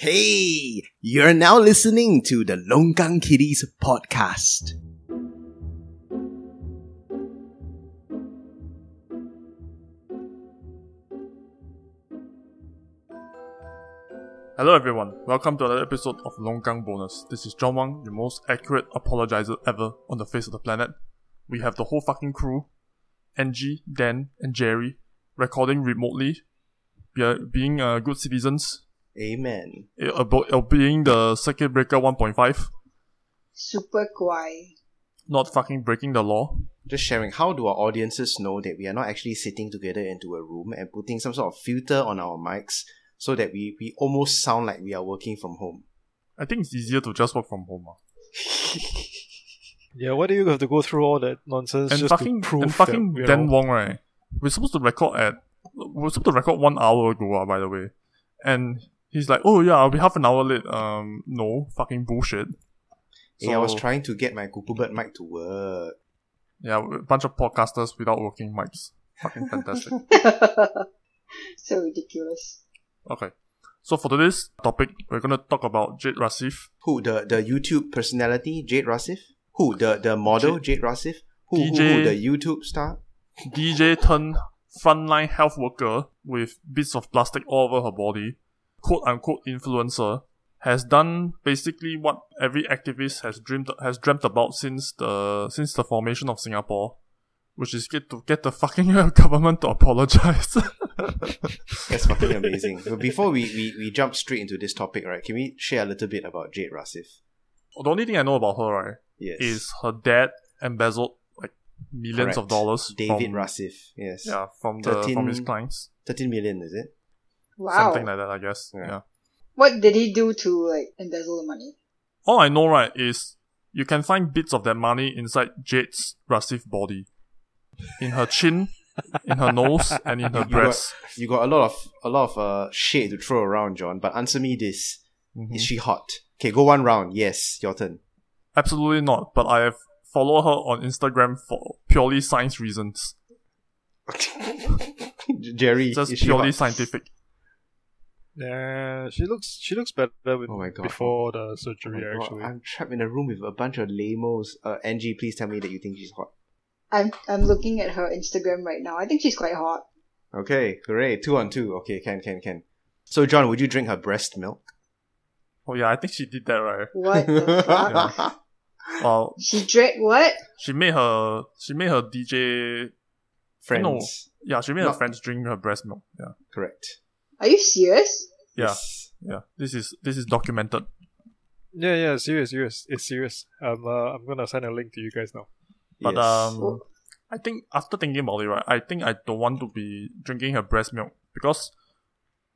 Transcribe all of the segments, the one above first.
Hey, you're now listening to the Longkang Kitties podcast. Hello everyone, welcome to another episode of Longkang Bonus. This is John Wang, your most accurate apologizer ever on the face of the planet. We have the whole fucking crew, Angie, Dan, and Jerry, recording remotely, be- being uh, good citizens, Amen. uh, abo- uh, being the circuit breaker 1.5, super guai. not fucking breaking the law. Just sharing, how do our audiences know that we are not actually sitting together into a room and putting some sort of filter on our mics so that we, we almost sound like we are working from home? I think it's easier to just work from home. ah. Yeah, why do you have to go through all that nonsense And just fucking, to prove and fucking that, Dan know, Wong, right? We're supposed to record at, we're supposed to record one hour ago, ah, by the way. And he's like, oh yeah, I'll be half an hour late. Um, no, fucking bullshit. Hey, I was trying to get my Goopabird mic to work. Yeah, a bunch of podcasters without working mics. Fucking fantastic. so ridiculous. okay. So for today's topic, we're gonna talk about Jade Rasif. Who? The, the YouTube personality, Jade Rasif? Who? The, the model, Jade Rasif? Who, who, who? The YouTube star? DJ turned frontline health worker with bits of plastic all over her body, quote unquote influencer, has done basically what every activist has dreamed has dreamt about since the since the formation of Singapore, which is get to get the fucking government to apologize. That's fucking amazing. But before we, we, we jump straight into this topic, right, can we share a little bit about Jade Rasif? the only thing I know about her, right, Yes. is her dad embezzled like millions of dollars David from, Rasif, yes. Yeah, from the from his clients. 13 million, is it? Wow. Something like that, I guess. Yeah. yeah. what did he do to like embezzle the money? All I know, right, is you can find bits of that money inside Jade's Rasif body. In her chin, in her nose, and in her You got, you got a lot of a lot of uh, shade to throw around, John. But answer me this: Mhm. Is she hot? Okay, go one round. Yes, your turn. Absolutely not, but I have followed her on Instagram for purely science reasons. Jerry, Just is she purely hot? scientific. Yeah, she looks she looks better with, Oh my God. before the Oh surgery my God, actually. I'm trapped in a room with a bunch of lamos. Uh, Angie, please tell me that you think she's hot. I'm I'm looking at her Instagram right now. I think she's quite hot. Okay, hooray! Two on two. Okay, can can can. So, John, would you drink her breast milk? Oh yeah, I think she did that right. What the fuck? Well, She drank what? she made her she made her DJ Friends, yeah she made her Not- friends drink her breast milk. Yeah, Are you serious? yeah, Yes. yeah. This is this is documented. Yeah, yeah, serious, serious. It's serious. Um, uh, I'm gonna send a link to you guys now. But Yes. um, I think after thinking about it, right, I think I don't want to be drinking her breast milk because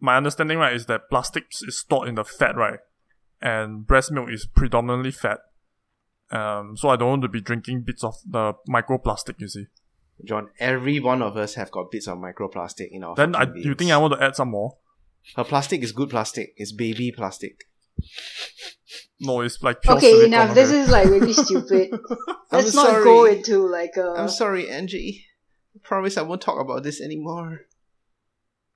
my understanding, right, is that plastics is stored in the fat, right, and breast milk is predominantly fat. Um, so I don't want to be drinking bits of the microplastic. You see, John, every one of us have got bits of microplastic in our. then I fucking you think. I want to add some more? Her plastic is good plastic. It's baby plastic. No, it's like pure Okay, silicone, enough. This is like really stupid. I'm Let's not sorry. go into like a. I'm sorry, Angie. I promise I won't talk about this anymore.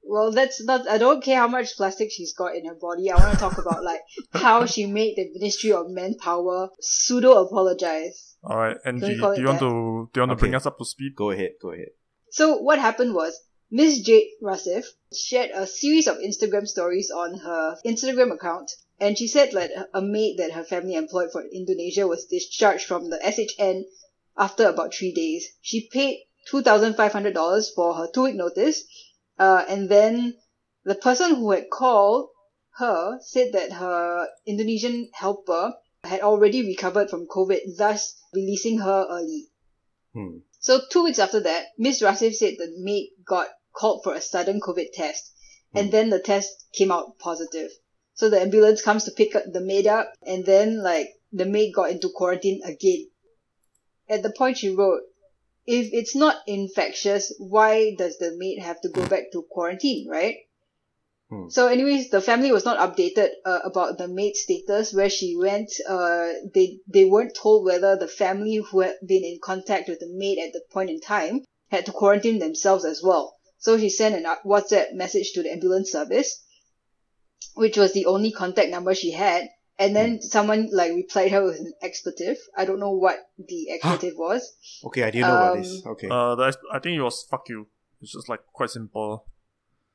Well, that's not. I don't care how much plastic she's got in her body. I want to talk about like how she made the Ministry of Manpower pseudo apologize. All right, Angie, we call do it you want to do you want to bring us up to speed? Go ahead, go ahead. So what happened was Miss Jade Rasif shared a series of Instagram stories on her Instagram account, and she said that a maid that her family employed for Indonesia was discharged from the SHN after about three days. She paid two thousand five hundred dollars for her two week notice, uh, and then the person who had called her said that her Indonesian helper had already recovered from COVID, thus releasing her early. Hmm. So two weeks after that, Miss Rasif said the maid got called for a sudden COVID test, and Hmm. then the test came out positive. So the ambulance comes to pick up the maid up, and then like the maid got into quarantine again. At the point she wrote, if it's not infectious, why does the maid have to go back to quarantine, right? Hmm. So, anyways, the family was not updated uh, about the maid's status, where she went. Uh, they they weren't told whether the family who had been in contact with the maid at the point in time had to quarantine themselves as well. So she sent an uh, WhatsApp message to the ambulance service. which was the only contact number she had. And then someone like replied her with an expletive. I don't know what the expletive was. Okay, I didn't know about Um, this. Okay. Uh, the, ex- I think it was fuck you. It's just like quite simple.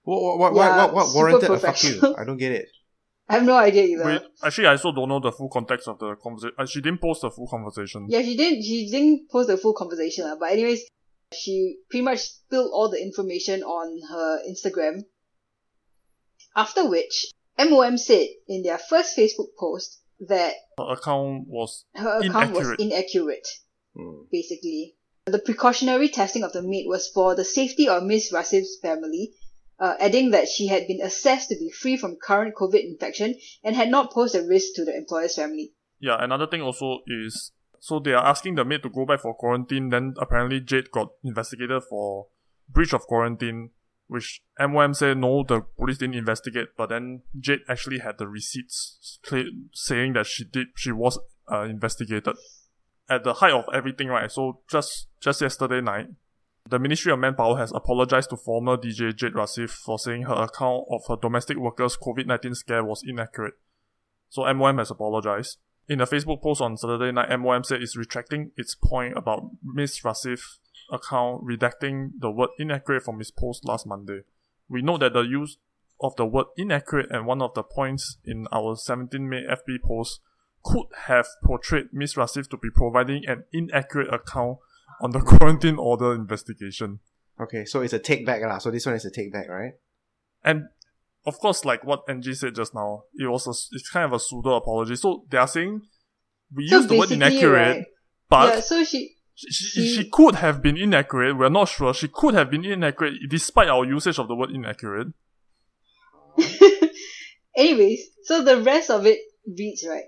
what, what, what, yeah, what, what super warranted a fuck you? professional. I don't get it. I have no idea either. Wait, actually, I also don't know the full context of the conversation. Uh, she didn't post the full conversation. Yeah, she didn't. She didn't post the full conversation, lah. But anyways, she pretty much spilled all the information on her Instagram. After which, MOM said in their first Facebook post that Her account was her account was Inaccurate. inaccurate. Hmm. Basically, the precautionary testing of the maid was for the safety of Miss Rasif's family. Uh, adding that she had been assessed to be free from current COVID infection and had not posed a risk to the employer's family. Yeah, another thing also is so they are asking the maid to go back for quarantine. Then apparently Jade got investigated for breach of quarantine, which MOM said no, the police didn't investigate. But then Jade actually had the receipts saying that she did, she was uh, investigated at the height of everything, right? So just just yesterday night, the Ministry of Manpower has apologized to former DJ Jade Rasif for saying her account of her domestic workers' COVID nineteen scare was inaccurate. So MOM has apologized. In a Facebook post on Saturday night, MOM said it's retracting its point about Miss Rasif account redacting the word inaccurate from his post last Monday. We note that the use of the word inaccurate and one of the points in our 17 May FB post could have portrayed Ms. Rasif to be providing an inaccurate account on the quarantine order investigation. Okay, so it's a take back lah. So this one is a take back, right? And of course, like what Angie said just now, it was a, it's kind of a pseudo apology. So they are saying we So use the word inaccurate, right, but yeah, so she she, she, she- could have been inaccurate. We're not sure. She could have been inaccurate despite our usage of the word inaccurate. Anyways, so the rest of it reads right.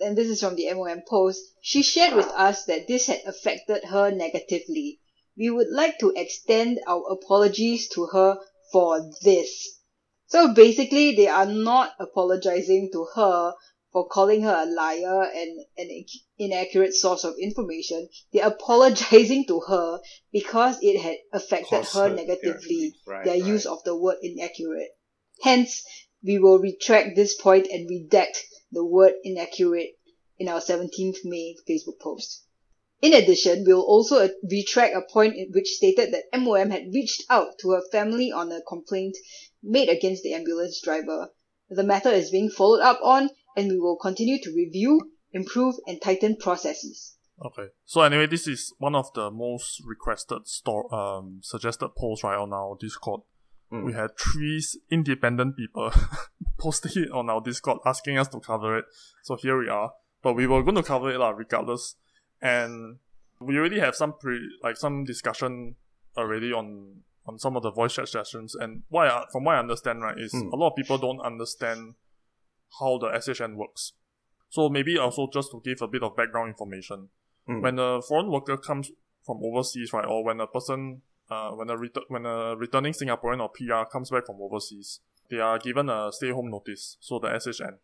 And this is from the MOM post. She shared with us that this had affected her negatively. We would like to extend our apologies to her for this. So basically, they are not apologizing to her for calling her a liar and an inaccurate source of information. They're apologizing to her because it had affected her- negatively yeah, right, their right. use of the word inaccurate. Hence, we will retract this point and redact the word inaccurate in our 17th May Facebook post. In addition, we will also uh, retract a point in which stated that MOM had reached out to her family on a complaint made against the ambulance driver. The matter is being followed up on and we will continue to review, improve and tighten processes. Okay. So anyway, this is one of the most requested store um suggested posts right on our Discord. Mm. We had three independent people posting it on our Discord asking us to cover it. So here we are. But we were going to cover it lah, regardless. And we already have some pre like some discussion already on on some of the voice chat sessions. And what I, from what I understand, right, is Mm. a lot of people don't understand how the SHN works. So maybe also just to give a bit of background information. Mm. When a foreign worker comes from overseas, right, or when a person, uh, when a ret- when a returning Singaporean or PR comes back from overseas, they are given a stay home notice, so the SHN.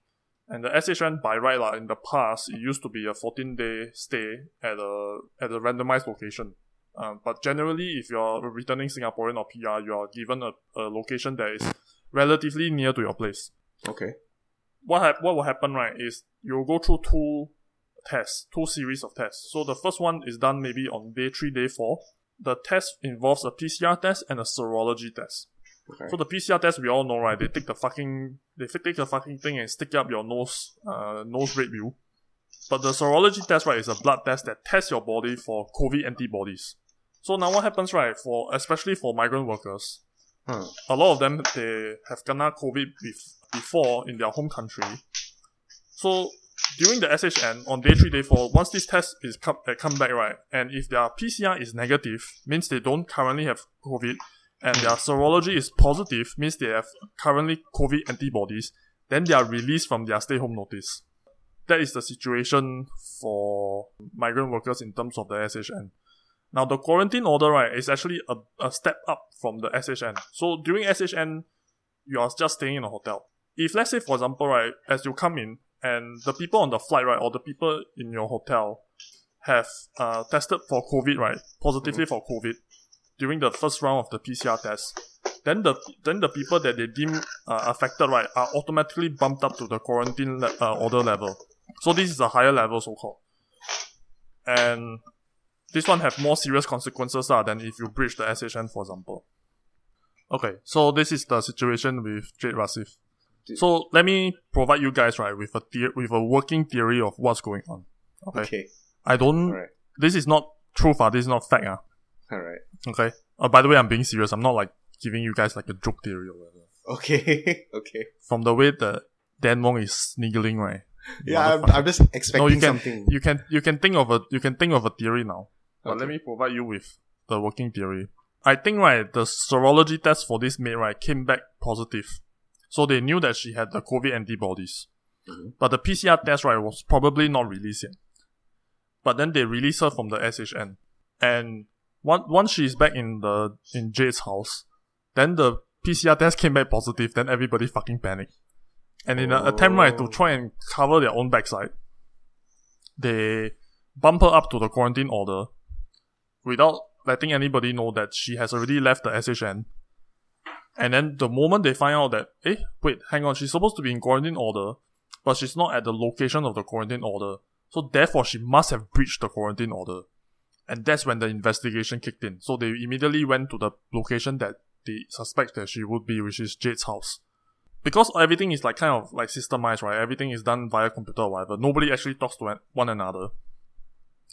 And the SHN by right, like, in the past, it used to be a 14 day stay at a at a randomized location. Um, but generally, if you're a returning Singaporean or PR, you are given a, a location that is relatively near to your place Okay. What hap- what will happen right is you'll go through two tests, two series of tests. So the first one is done maybe on day three, day four. The test involves a PCR test and a serology test. Okay. So the PCR test we all know right, they take the fucking they take the fucking thing and stick it up your nose uh nose rate view. But the serology test right is a blood test that tests your body for COVID antibodies. So now what happens right for especially for migrant workers, Huh. a lot of them they have kena COVID bef- before in their home country. So during the SHN on day three, day four, once this test is come, uh, come back right, and if their PCR is negative, means they don't currently have COVID, and their serology is positive, means they have currently COVID antibodies, then they are released from their stay home notice. That is the situation for migrant workers in terms of the SHN. Now the quarantine order, right, is actually a, a step up from the SHN. So during SHN, you are just staying in a hotel. If let's say, for example, right, as you come in and the people on the flight, right, or the people in your hotel have uh, tested for COVID, right, positively for COVID during the first round of the PCR test, then the then the people that they deem uh, affected right are automatically bumped up to the quarantine le- uh, order level. So this is a higher level, so called. And this one have more serious consequences uh, than if you breach the SHN, for example. Okay, so this is the situation with Jade Rasif. So let me provide you guys right with a the- with a working theory of what's going on. Okay, Okay. I don't. Alright. This is not truth. Uh, this is not fact. Uh. Alright. Okay. Uh, by the way, I'm being serious. I'm not like giving you guys like a joke theory or whatever. Okay. okay. From the way that Dan Wong is sniggling, right? Yeah, I'm, I'm just expecting no, you can something. you can you can think of a you can think of a theory now. But Okay. let me provide you with the working theory. I think right the serology test for this maid right came back positive, so they knew that she had the COVID antibodies. Mhm. But the PCR test right was probably not released yet. But then they released her from the SHN, and once once she's back in the in Jade's house, then the PCR test came back positive. Then everybody fucking panicked, and in an attempt right to Oh. try and cover their own backside, they bump her up to the quarantine order without letting anybody know that she has already left the SHN. And then the moment they find out that, eh, wait, hang on, she's supposed to be in quarantine order, but she's not at the location of the quarantine order. So therefore, she must have breached the quarantine order. And that's when the investigation kicked in. So they immediately went to the location that they suspect that she would be, which is Jade's house. Because everything is like kind of like systemized, right? Everything is done via computer or whatever. Nobody actually talks to one another.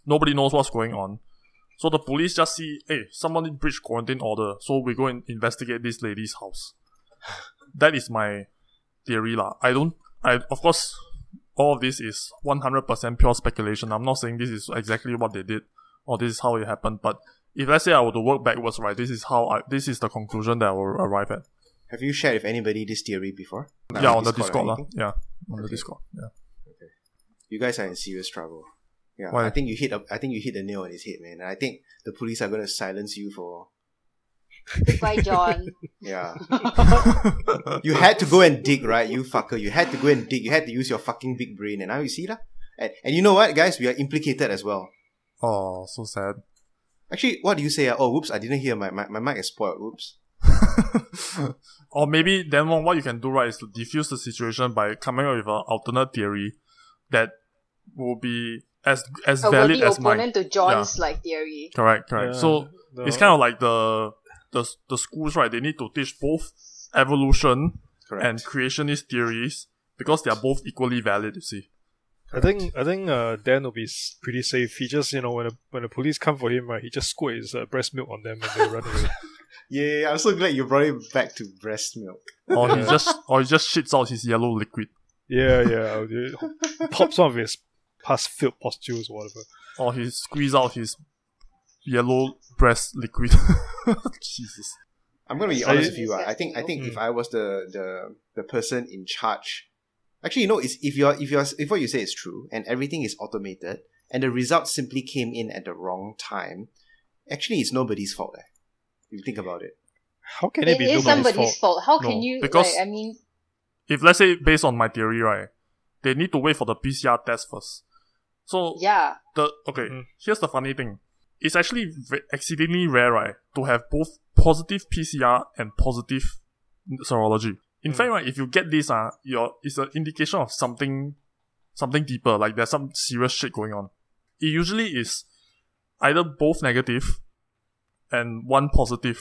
Nobody knows what's going on. So the police just see, hey, somebody breached quarantine order, so we go and investigate this lady's house. That is my theory lah. I don't, I of course, all of this is one hundred percent pure speculation. I'm not saying this is exactly what they did or this is how it happened. But if let's say I were to work backwards, right, this is how I, this is the conclusion that I will arrive at. Have you shared with anybody this theory before? Yeah, on on the or Discord lah. Yeah, on the Okay. Discord. Yeah. Okay. You guys are in serious trouble. Yeah, Why? I think you hit. A, I think you hit the nail on his head, man. And I think the police are going to silence you for. Goodbye, John. Yeah, you had to go and dig, right? You fucker. You had to go and dig. You had to use your fucking big brain, and now you see that. And, and you know what, guys? We are implicated as well. oh, so sad. Actually, what do you say? Oh, whoops! I didn't hear my my, my mic is spoiled. Whoops. or maybe then what what you can do right is to diffuse the situation by coming up with an alternate theory that will be as as A valid as mine. opponent to John's like theory. Correct, correct. Yeah, so the- it's kind of like the the the schools right. They need to teach both evolution Correct. and creationist theories because they are both equally valid. You see. I think I think uh, Dan will be pretty safe. He just you know when the, when the police come for him, right, he just squirt his uh, breast milk on them and they run away. yeah, I'm so glad you brought it back to breast milk. Or he just or he just shits out his yellow liquid. Yeah, yeah. He pops one of his past filled pustules or whatever. Or he squeeze out his yellow breast liquid. Jesus. I'm gonna be I- honest with you. I think I think Mm. if I was the, the the person in charge, actually, you know, it's, if you're if you're if what you say is true and everything is automated and the results simply came in at the wrong time, actually, it's nobody's fault. Eh? If you think about it, How can it, It be is nobody's somebody's fault? fault. How No, can you? because- like, I mean, If let's say based on my theory, right, they need to wait for the PCR test first. So yeah. the okay, Mm. here's the funny thing. It's actually ve- exceedingly rare, right, to have both positive PCR and positive serology. In Mm. fact, right, if you get this, uh, your it's an indication of something, something deeper. Like there's some serious shit going on. It usually is either both negative and one positive.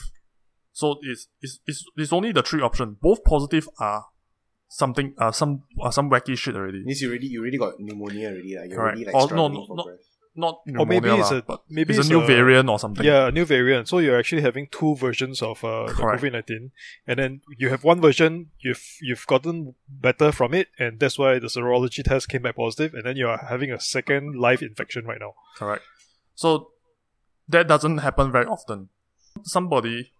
So it's it's it's, it's only the three option. Both positive are something, uh, some are some wacky shit already. means you already you already got pneumonia already. Like, you're Correct. already like Or no, struggling no, for no. breath. Not Or maybe it's a but maybe it's a new variant or something. Yeah, a new variant. So you're actually having two versions of uh. COVID nineteen, and then you have one version you've you've gotten better from it, and that's why the serology test came back positive, and then you are having a second live infection right now. Correct. So that doesn't happen very often. Somebody,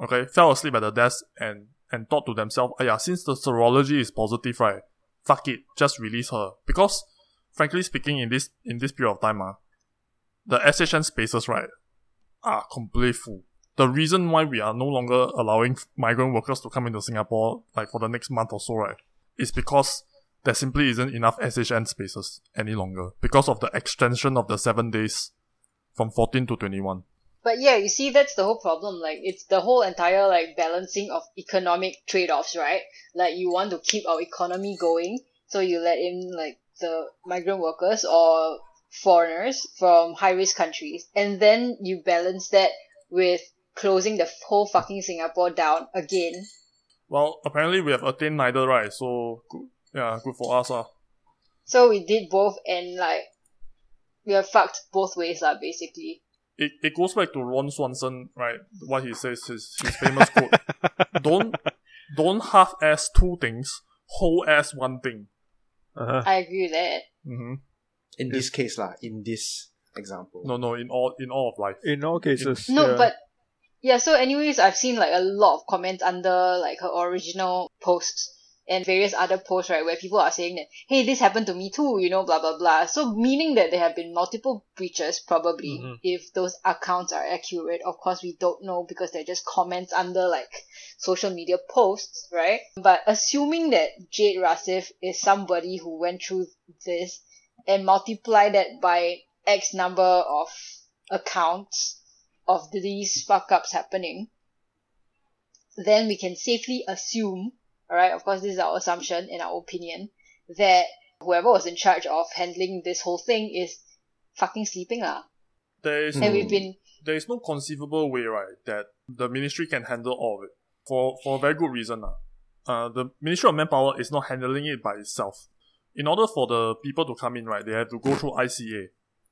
okay, fell asleep at the desk and and thought to themselves, yeah, since the serology is positive, right? Fuck it, just release her. Because frankly speaking, in this in this period of time, ah, the SHN spaces, right, are completely full. The reason why we are no longer allowing migrant workers to come into Singapore, like for the next month or so, right, is because there simply isn't enough SHN spaces any longer because of the extension of the seven days from 14 to 21. But yeah, you see, that's the whole problem. Like, it's the whole entire, like, balancing of economic trade-offs, right? Like, you want to keep our economy going, so you let in, like, the migrant workers or foreigners from high-risk countries. And then you balance that with closing the whole fucking Singapore down again. Well, apparently we have attained neither, right? So, yeah, good for us, ah. So we did both and, like, we are fucked both ways, lah, basically. It, it goes back to Ron Swanson, right? What he says, his, his famous quote. Don't, don't half-ass two things, whole-ass one thing. Uh-huh. I agree with that. hmm In this case, lah, in this example. No, no, in all, in all of life. In all cases. No, yeah. but yeah. So, anyways, I've seen like a lot of comments under like her original posts and various other posts, right, where people are saying that, hey, this happened to me too, you know, blah blah blah. So, meaning that there have been multiple breaches, probably, Mhm. if those accounts are accurate. Of course, we don't know because they're just comments under like social media posts, right? But assuming that Jade Rasif is somebody who went through this and multiply that by X number of accounts of these fuck ups happening, then we can safely assume, alright, of course this is our assumption and our opinion, that whoever was in charge of handling this whole thing is fucking sleeping lah. There is, And no, we've been there is no conceivable way, right, that the ministry can handle all of it. For, for a very good reason, lah. Uh, the Ministry of Manpower is not handling it by itself. In order for the people to come in, right, they have to go through ICA.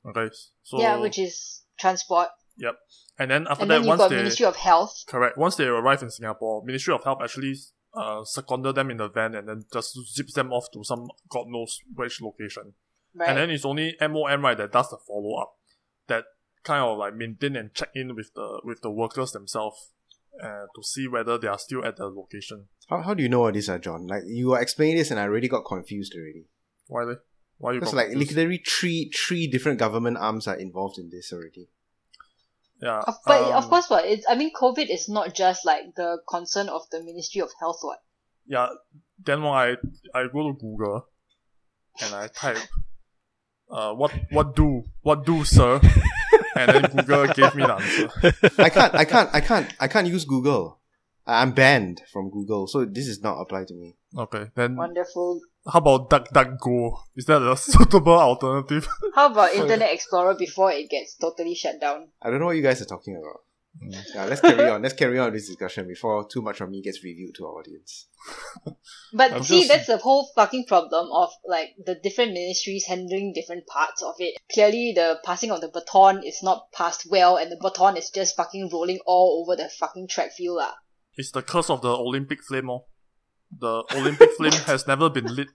Okay, so yeah, which is transport. Yep. And then after And that, then you've once got they Ministry of Health. correct, once they arrive in Singapore, Ministry of Health actually uh seconded them in the van and then just zips them off to some god knows which location. Right. And then it's only MOM right that does the follow up, that kind of like maintain and check in with the with the workers themselves, uh, to see whether they are still at the location. How, how do you know all this, uh, John? Like, you were explaining this and I already got confused already. Why? Why you? Because, like, confused? literally three, three different government arms are involved in this already. Yeah. Of, but um, of course, what it's I mean, COVID is not just like the concern of the Ministry of Health. What Yeah. Then when I I go to Google, and I type, uh, what what do what do sir, and then Google gave me the answer. I can't, I can't, I can't, I can't use Google. I- I'm banned from Google, so this is not apply to me. Okay, then wonderful. How about DuckDuckGo? Is that a suitable alternative? How about Internet Explorer before it gets totally shut down? I don't know what you guys are talking about. Mm. Yeah, let's carry on. Let's carry on this discussion before too much of me gets revealed to our audience. But I'm see, just- that's the whole fucking problem of like the different ministries handling different parts of it. Clearly, the passing of the baton is not passed well, and the baton is just fucking rolling all over the fucking track field lah. It's the curse of the Olympic flame, oh. The Olympic flame has never been lit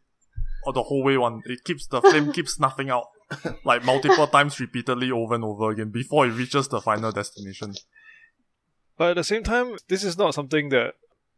or the whole way one. It keeps the flame keeps snuffing out like multiple times repeatedly over and over again before it reaches the final destination. But at the same time, this is not something that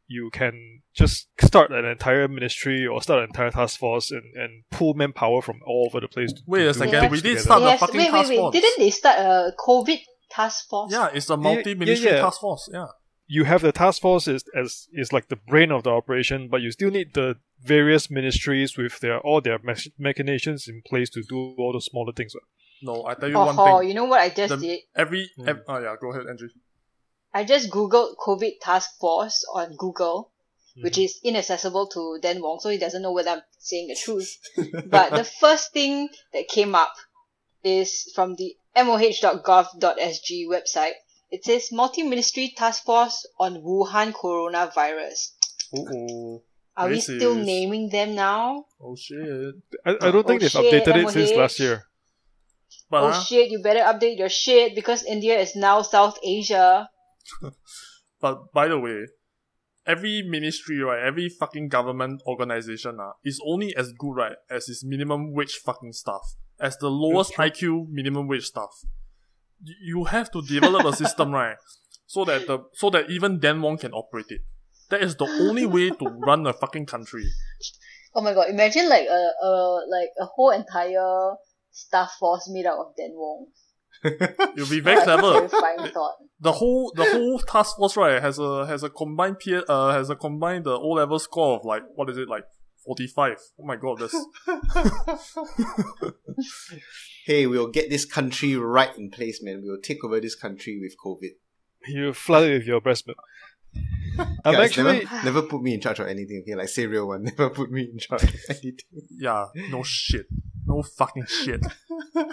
you can just start an entire ministry or start an entire task force and, and pull manpower from all over the place. Wait a second, we did together. start the Yes, fucking wait, wait, task wait. force. Didn't they start a COVID task force? Yeah, it's a multi-ministry yeah, yeah. task force. Yeah. You have the task force is as is like the brain of the operation, but you still need the various ministries with their all their mach- machinations in place to do all the smaller things. No, I tell you Oh, one ho, thing. you know what I just The- did? Every, ev- oh yeah, go ahead, Andrew. I just googled COVID task force on Google, which Mm-hmm. is inaccessible to Dan Wong, so he doesn't know whether I'm saying the truth. but the first thing that came up is from the moh.gov.sg website. It says multi-ministry task force on Wuhan coronavirus. Oh oh, Are we This still is- naming them now? oh shit. I, I don't think Oh, they've shit, updated it since MOH. last year. But oh shit, you better update your shit because India is now South Asia. But by the way, every ministry, right, every fucking government organization, uh, is only as good, right, as its minimum wage fucking staff. As the lowest IQ minimum wage staff. Y- You have to develop a system, right, so that the so that even Dan Wong can operate it. That is the only way to run a fucking country. Oh my god, imagine like a, a like a whole entire staff force made up of Dan Wong. You'll be very clever. The whole the whole task force right has a has a combined peer uh has a combined the O level score of like what is it like 45. Oh my god, that's hey, we'll get this country right in place, man. We'll take over this country with COVID. You flood it with your breast milk. I'm Guys, actually never, never put me in charge of anything. Okay, like say real one. Never put me in charge of anything. yeah, no shit. No fucking shit.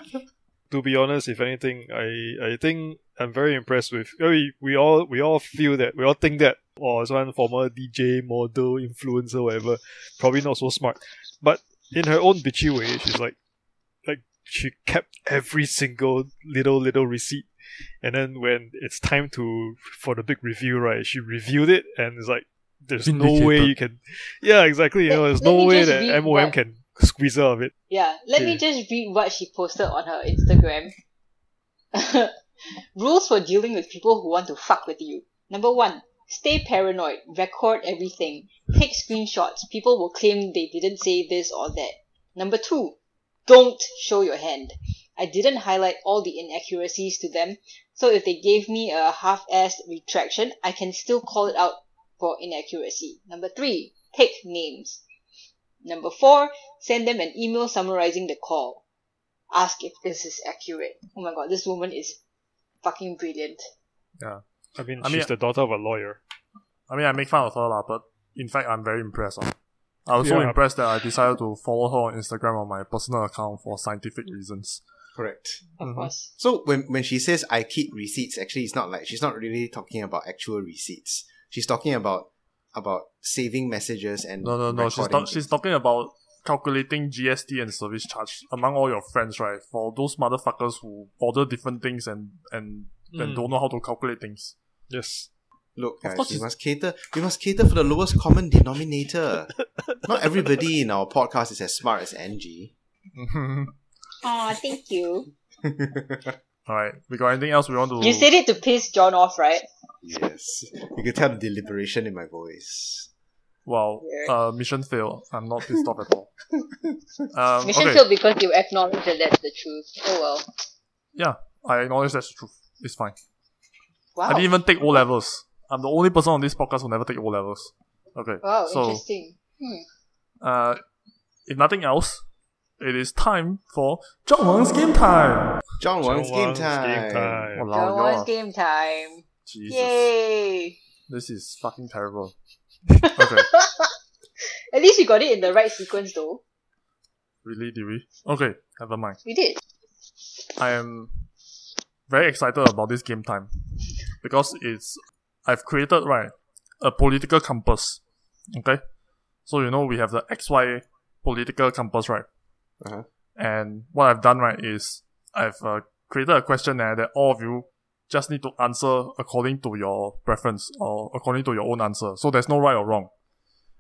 to be honest, if anything, I I think I'm very impressed with. We we all we all feel that we all think that oh, or as one former DJ, model, influencer, whatever, probably not so smart. But in her own bitchy way, she's like like she kept every single little little receipt. And then when it's time to for the big review, right? She reviewed it and it's like there's no way you can Yeah, exactly. You know, there's Let no way that read MOM what- can squeeze her out of it. Yeah, let me just read what she posted on her Instagram. Rules for dealing with people who want to fuck with you. Number one, stay paranoid. Record everything. Take screenshots. People will claim they didn't say this or that. Number two, don't show your hand. I didn't highlight all the inaccuracies to them, so if they gave me a half-assed retraction, I can still call it out for inaccuracy. Number three, take names. Number four, send them an email summarizing the call. Ask if this is accurate. Oh my god, this woman is fucking brilliant. Yeah. I mean, I she's mean- the daughter of a lawyer. I mean, I make fun of her, lah, but in fact, I'm very impressed. lah. I was so Yeah. impressed that I decided to follow her on Instagram on my personal account for scientific reasons. Correct. Of Mhm. course. So when when she says I keep receipts, actually it's not like she's not really talking about actual receipts. She's talking about about saving messages and No, no, no. She's, recording ta- she's talking about calculating GST and service charge among all your friends, right? For those motherfuckers who order different things and and, and Mm. don't know how to calculate things. Yes. Look, Of guys, course we it's- must cater. We must cater for the lowest common denominator. not everybody in our podcast is as smart as Angie. Aw, thank you. Alright, we got anything else we want to. You said it to piss John off, right? yes, you can tell the deliberation in my voice. Well, uh, mission fail. I'm not pissed off at all. Um, Mission okay. failed because you acknowledge that that's the truth. Oh well. Yeah, I acknowledge that's the truth. It's fine. Wow. I didn't even take O levels. I'm the only person on this podcast who never take O levels. Okay. Wow, so, interesting. Hmm. uh, if nothing else, it is time for John Wang's game time. John Wang's John game Wang's time. game time. Walao, John Wang's y'all- game time. Jesus. Yay! This is fucking terrible. Okay. At least we got it in the right sequence though. really, did we? Okay, never mind. We did. I am very excited about this game time because it's I've created right a political compass. Okay, so you know we have the XY political compass, right? Uh-huh. And what I've done right is I've uh, created a questionnaire that all of you just need to answer according to your preference or according to your own answer. So there's no right or wrong.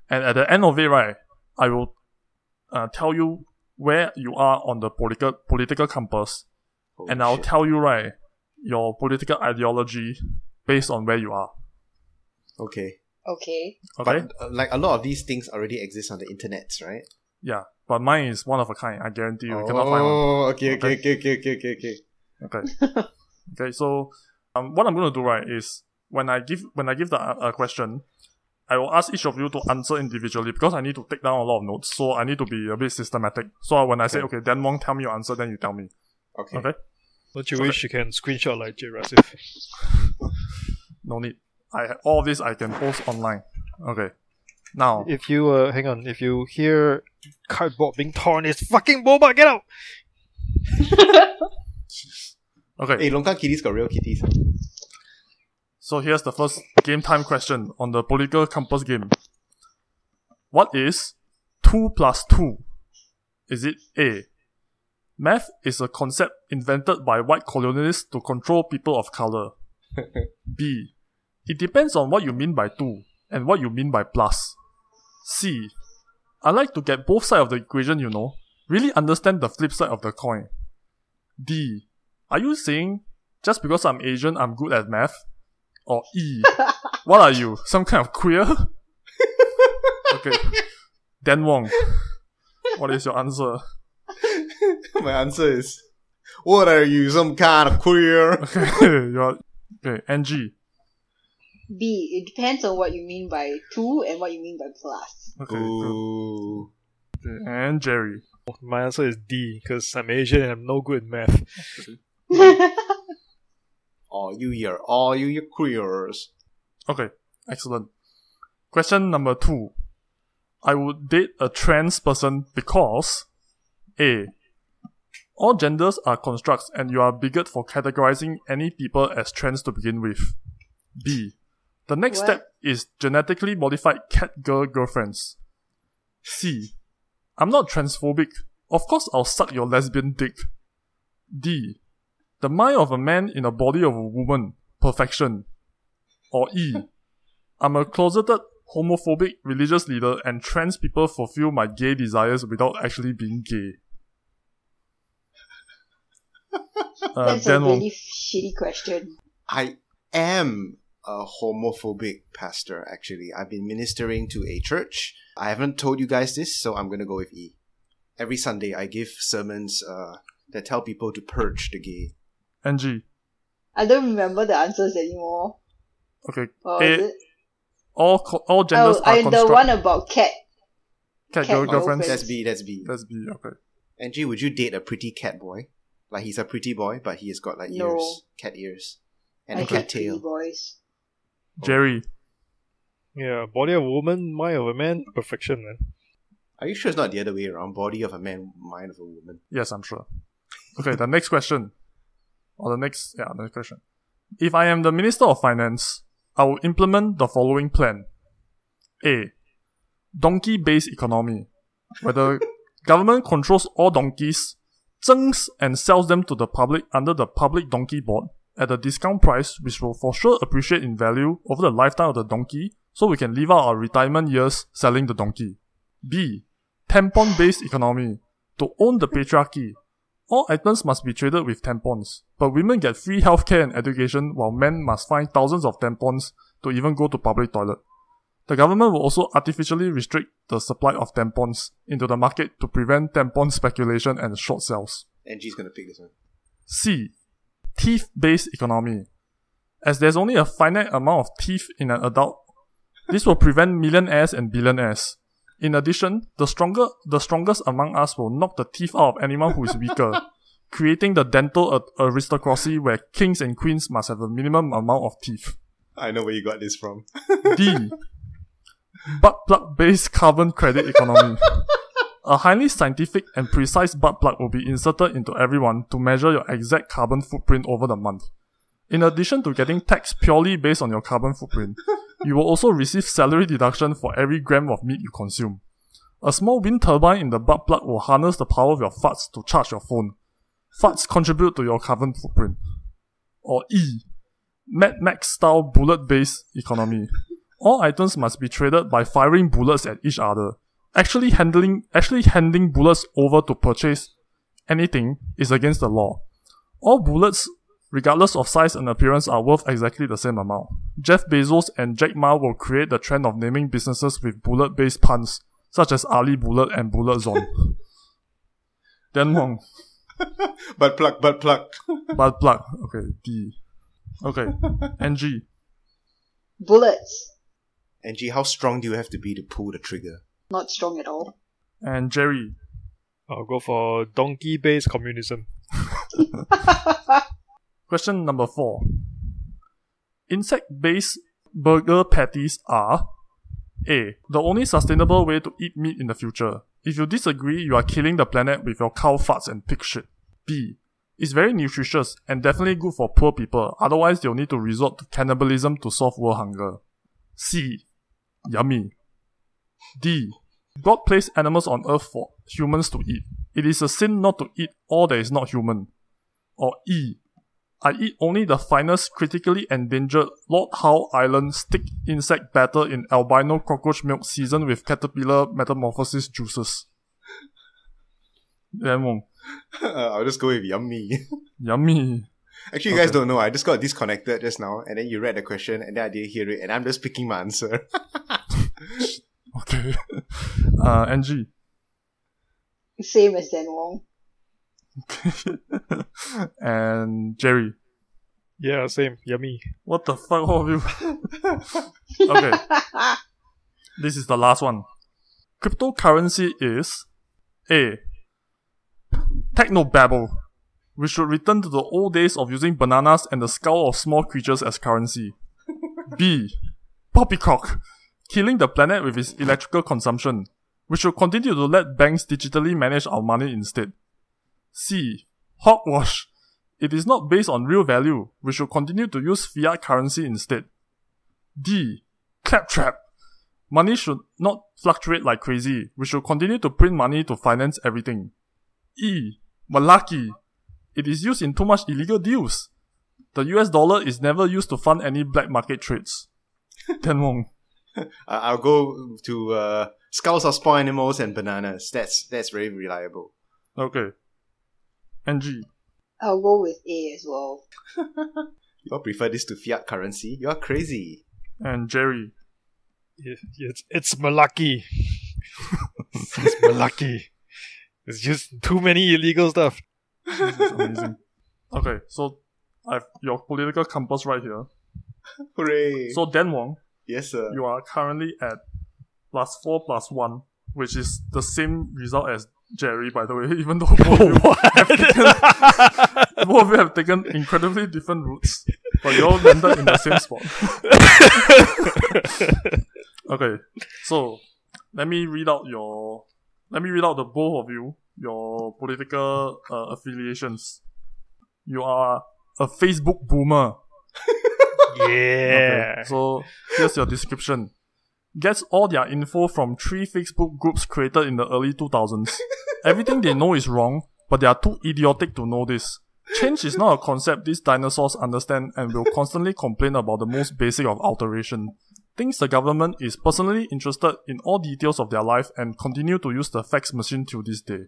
And at the end of it, right, I will uh, tell you where you are on the political political compass Holy and I'll shit. tell you right your political ideology based on where you are. Okay. Okay. Okay, But uh, like a lot of these things already exist on the internet, right? yeah, but mine is one of a kind. I guarantee you, you cannot find one. Oh, okay, okay, Okay. okay, okay, okay, okay, okay. Okay, okay. So, um, what I'm gonna do right is when I give when I give the uh, uh, question, I will ask each of you to answer individually because I need to take down a lot of notes. So I need to be a bit systematic. So when I say Okay. then Dan Wong, tell me your answer, then you tell me. Okay. Okay, Don't you Okay. wish you can screenshot like J Rasif? no need. I all of this I can post online. Okay, now If you uh, hang on, if you hear cardboard being torn, it's fucking boba. Get out. okay. Hey, Longkang kitties got real kitties. So here's the first game time question on the political compass game. What is 2 plus 2? Is it A? Math is a concept invented by white colonialists to control people of color. B. It depends on what you mean by 2 and what you mean by plus. C. I like to get both sides of the equation, you know. Really understand the flip side of the coin. D. Are you saying just because I'm Asian, I'm good at math? Or E. what are you? Some kind of queer? okay. Dan Wong. What is your answer? My answer is, what are you, some kind of queer? Okay, you're okay. Angie. B. It depends on what you mean by two and what you mean by plus. Okay. Ooh. And Jerry. My answer is D because I'm Asian and I'm no good in math. All you year, all you year queers. Okay, excellent. Question number two. I would date a trans person because A. All genders are constructs and you are a bigot for categorizing any people as trans to begin with. B. The next What? step is genetically modified cat girl girlfriends. C. I'm not transphobic. Of course I'll suck your lesbian dick. D. The mind of a man in a body of a woman. Perfection. Or E. I'm a closeted homophobic religious leader and trans people fulfill my gay desires without actually being gay. Uh, That's a Dan Wong. really shitty question. I am a homophobic pastor, actually. I've been ministering to a church. I haven't told you guys this, so I'm gonna go with E. Every Sunday, I give sermons uh, that tell people to purge the gay. Angie. I don't remember the answers anymore. Okay. Or A, is it? all all genders Oh, are I, the one about cat. cat cat girl girlfriends. girlfriends. That's B, that's B. That's B. Okay. Angie, would you date a pretty cat boy? Like he's a pretty boy, but he has got like No. ears, cat ears, and I a cat tail. boys. Jerry. Yeah, body of a woman, mind of a man, perfection, man. Are you sure it's not the other way around? Body of a man, mind of a woman. Yes, I'm sure. Okay, the next question. Or the next, yeah, the next question. If I am the Minister of Finance, I will implement the following plan. A. Donkey-based economy, where the government controls all donkeys, zhengs and sells them to the public under the public donkey board at a discount price which will for sure appreciate in value over the lifetime of the donkey so we can live out our retirement years selling the donkey. B. Tampon-based economy, to own the patriarchy. All items must be traded with tampons, but women get free healthcare and education while men must find thousands of tampons to even go to public toilet. The government will also artificially restrict the supply of tampons into the market to prevent tampon speculation and short sales. Angie's gonna pick this one. C. Teeth based economy. As there's only a finite amount of teeth in an adult, this will prevent millionaires and billionaires. In addition, the stronger the strongest among us will knock the teeth out of anyone who is weaker, creating the dental aristocracy where kings and queens must have a minimum amount of teeth. I know where you got this from. D. Butt plug based carbon credit economy. A highly scientific and precise butt plug will be inserted into everyone to measure your exact carbon footprint over the month. In addition to getting taxed purely based on your carbon footprint, you will also receive salary deduction for every gram of meat you consume. A small wind turbine in the butt plug will harness the power of your farts to charge your phone. Farts contribute to your carbon footprint. Or E. Mad Max style bullet based economy. All items must be traded by firing bullets at each other. Actually handling actually handing bullets over to purchase anything is against the law. All bullets, regardless of size and appearance, are worth exactly the same amount. Jeff Bezos and Jack Ma will create the trend of naming businesses with bullet based puns, such as Ali Bullet and Bullet Zone. Dan Wong. Butt plug, butt plug. Butt plug. Okay, D. Okay. Angie. Bullets. Angie, how strong do you have to be to pull the trigger? Not strong at all. And Jerry. I'll go for donkey based communism. Question number four. Insect based burger patties are A. The only sustainable way to eat meat in the future. If you disagree, you are killing the planet with your cow farts and pig shit. B. It's very nutritious and definitely good for poor people, otherwise they'll need to resort to cannibalism to solve world hunger. C. Yummy. D. God placed animals on earth for humans to eat. It is a sin not to eat all that is not human. Or E. I eat only the finest critically endangered Lord Howe Island stick insect batter in albino cockroach milk seasoned with caterpillar metamorphosis juices. Dan Wong. Um, I'll just go with yummy. Yummy. Actually, you guys don't know. I just got disconnected just now, and then you read the question, and then I didn't hear it, and I'm just picking my answer. Okay. uh, Angie. Same as Dan Wong. and Jerry. Yeah, same. Yummy. What the fuck, all of you? okay, this is the last one. Cryptocurrency is A. Technobabble. We should return to the old days of using bananas and the skull of small creatures as currency. B. Poppycock. Killing the planet with its electrical consumption. We should continue to let banks digitally manage our money instead. C. Hogwash. It is not based on real value. We should continue to use fiat currency instead. D. Claptrap. Money should not fluctuate like crazy. We should continue to print money to finance everything. E. Malaki. It is used in too much illegal deals. The US dollar is never used to fund any black market trades. Dan Wong. I- I'll go to uh, skulls of small animals and bananas. That's that's very reliable. Okay. Angie. I'll go with A as well. You all prefer this to fiat currency? You're crazy. And Jerry. It- It's it's Malaki. it's Malaki. It's just too many illegal stuff. This is amazing. okay, so I've your political compass right here. Hooray! So Dan Wong, yes, sir. you are currently at plus four plus one, which is the same result as Jerry, by the way, even though both of you, both of you have taken incredibly different routes, but you all landed in the same spot. okay, so let me read out your, let me read out the both of you, your political uh, affiliations. You are a Facebook boomer. Yeah. Okay, so here's your description. Gets all their info from three Facebook groups created in the early 2000s. Everything they know is wrong, but they are too idiotic to know this. Change is not a concept these dinosaurs understand and will constantly complain about the most basic of alteration. Thinks the government is personally interested in all details of their life and continue to use the fax machine till this day.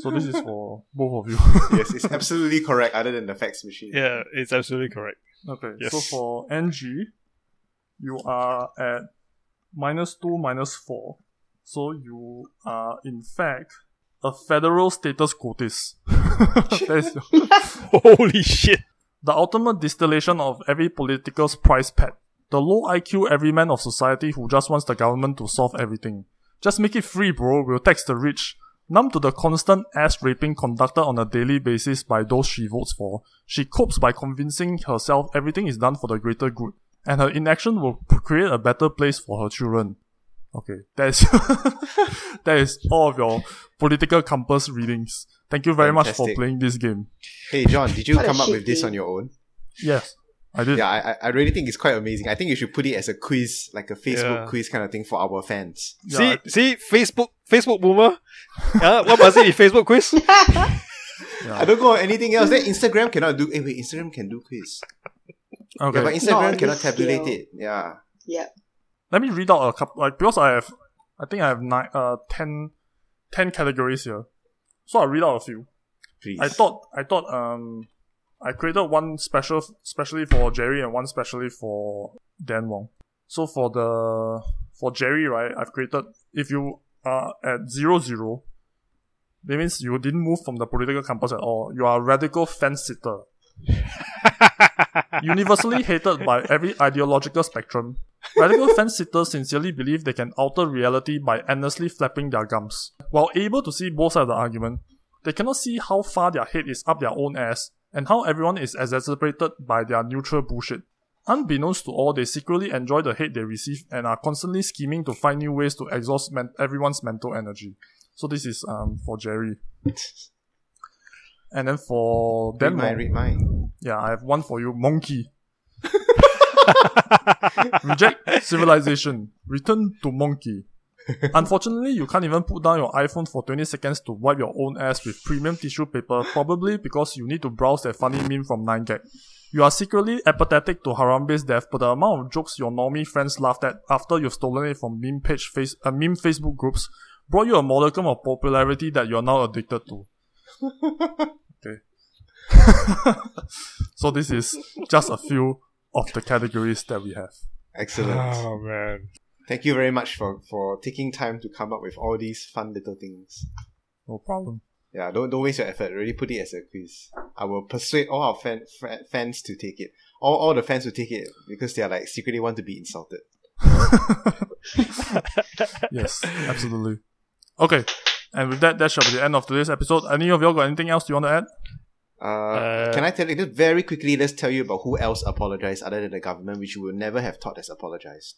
So this is for both of you. yes, it's absolutely correct. Other than the fax machine. Yeah, it's absolutely correct. Okay, Yes. so for Angie, you are at minus 2, minus 4. So you are, in fact, a federal status quotis. that is your- Holy shit. the ultimate distillation of every political's price pet. The low IQ everyman of society who just wants the government to solve everything. Just make it free, bro. We'll tax the rich. Numb to the constant ass raping conducted on a daily basis by those she votes for, she copes by convincing herself everything is done for the greater good, and her inaction will create a better place for her children. Okay, that is that is all of your political compass readings. Thank you very much for playing this game. Hey, John, did you come up with this on your own? Yes, I did. Yeah, I, I- I really think it's quite amazing. I think you should put it as a quiz, like a Facebook Yeah. quiz kind of thing for our fans. Yeah, see, I- see, Facebook, Facebook boomer. Uh, what was it? in Facebook quiz? yeah. I don't go on anything else. Then Instagram cannot do. Hey, wait, Instagram can do quiz. Okay. Yeah, but Instagram Not cannot tabulate scale. it. Yeah. Yeah. Let me read out a couple, like, because I have, I think I have nine, uh, 10, 10 categories here. So I'll read out a few. Please. I thought, I thought, um, I created one special, specially for Jerry and one specially for Dan Wong. So for the, for Jerry, right, I've created, if you are at zero zero, that means you didn't move from the political compass at all. You are a radical fence sitter. Universally hated by every ideological spectrum, radical fence sitters sincerely believe they can alter reality by endlessly flapping their gums. While able to see both sides of the argument, they cannot see how far their head is up their own ass and how everyone is exacerbated by their neutral bullshit. Unbeknownst to all, they secretly enjoy the hate they receive and are constantly scheming to find new ways to exhaust men- everyone's mental energy. So this is um for Jerry. And then for read mine, read mine. yeah, I have one for you. Monkey. Reject civilization. Return to monkey. Unfortunately, you can't even put down your iPhone for 20 seconds to wipe your own ass with premium tissue paper, probably because you need to browse that funny meme from 9gag. You are secretly apathetic to Harambe's death, but the amount of jokes your normie friends laughed at after you've stolen it from meme page face, uh, meme Facebook groups brought you a modicum of popularity that you're now addicted to. okay. so this is just a few of the categories that we have. Excellent. oh man. Thank you very much for, for taking time to come up with all these fun little things. No problem. Yeah, don't don't waste your effort. Really put it as a quiz. I will persuade all our fan, fa- fans to take it. All, all the fans will take it because they are like secretly want to be insulted. yes, absolutely. Okay, and with that, that shall be the end of today's episode. Any of y'all got anything else you want to add? Uh, Uh, can I tell you just very quickly? Let's tell you about who else apologized other than the government, which you will never have thought has apologized.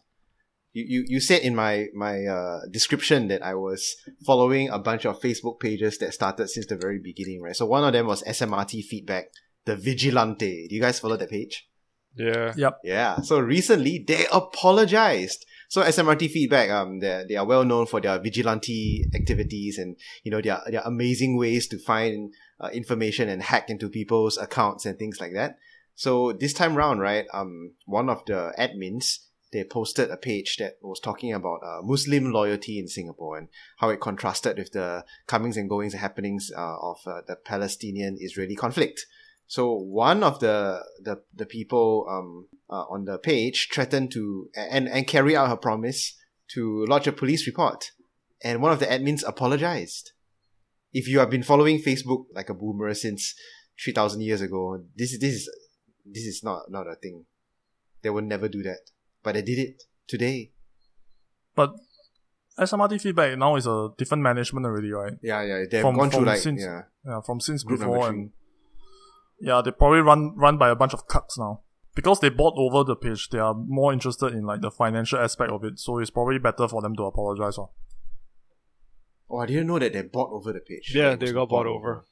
You, you, you said in my my uh, description that I was following a bunch of Facebook pages that started since the very beginning, right? So one of them was SMRT Feedback, the Vigilante. Do you guys follow that page? Yeah. Yep. Yeah. So recently they apologized. So SMRT feedback, um, they they are well known for their vigilante activities and you know their their amazing ways to find uh, information and hack into people's accounts and things like that. So this time round, right, um, one of the admins they posted a page that was talking about uh, Muslim loyalty in Singapore and how it contrasted with the comings and goings and happenings uh, of uh, the Palestinian-Israeli conflict. So one of the the, the people um, uh, on the page threatened to and and carry out her promise to lodge a police report, and one of the admins apologized. If you have been following Facebook like a boomer since three thousand years ago, this is this is this is not not a thing. They would never do that, but they did it today. But SMRT feedback now is a different management already, right? Yeah, yeah, they've From- gone through like since- yeah. Yeah, from since Group before and yeah, they probably run run by a bunch of cucks now. Because they bought over the page, they are more interested in like the financial aspect of it, so it's probably better for them to apologize. Or Oh, I didn't know that they bought over the page. Yeah, they got bought over.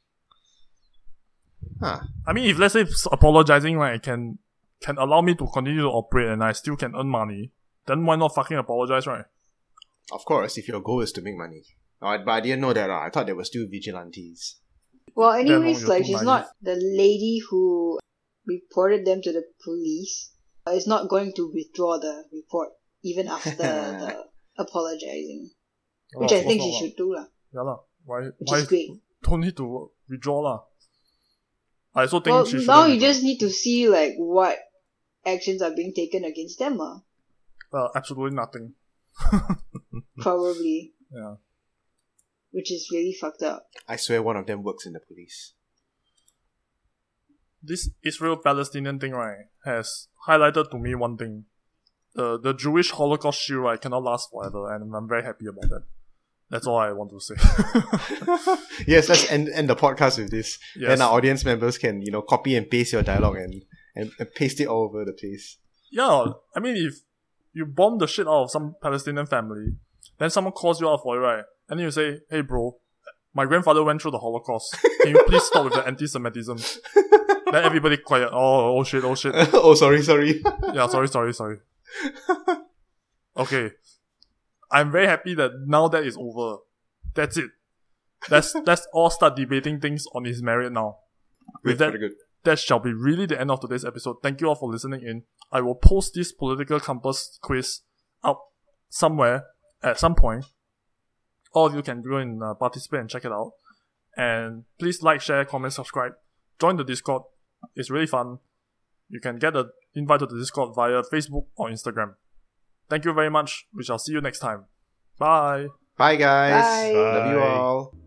Huh. I mean, if let's say apologizing right can can allow me to continue to operate and I still can earn money, then why not fucking apologize, right? Of course, if your goal is to make money. Oh, but I didn't know that. Uh. I thought they were still vigilantes. Well, no, anyways, you're like she's not the lady who reported them to the police. Is not going to withdraw the report even after the apologizing, which Oh, I think she should do lah. Yeah lah. Why? Which why is great. don't need to withdraw lah? I also think Well, she should. now you just need to see like what actions are being taken against them, lah. uh, absolutely nothing. Probably, Yeah. which is really fucked up. I swear one of them works in the police. this Israel Palestinian thing, right, has highlighted to me one thing. The the Jewish Holocaust shield, right, cannot last forever, and I'm very happy about that. That's all I want to say. yes, let's end, end the podcast with this. yes. Then our audience members can, you know, copy and paste your dialogue and, and, and paste it all over the place. yeah, I mean, if you bomb the shit out of some Palestinian family, then someone calls you out for it, right? And then you say, hey, bro, my grandfather went through the Holocaust. Can you please stop with the anti Semitism? then everybody quiet. Oh, oh shit, oh shit. oh, sorry, sorry. yeah, sorry, sorry, sorry. Okay. I'm very happy that now that is over. That's it. Let's let's all start debating things on his merit now. With that, good. that shall be really the end of today's episode. Thank you all for listening in. I will post this political compass quiz up somewhere at some point. All of you can go and uh, participate and check it out. And please like, share, comment, subscribe. Join the Discord. It's really fun. You can get an invite to the Discord via Facebook or Instagram. Thank you very much. We shall see you next time. Bye. Bye, guys. Bye. Love you all.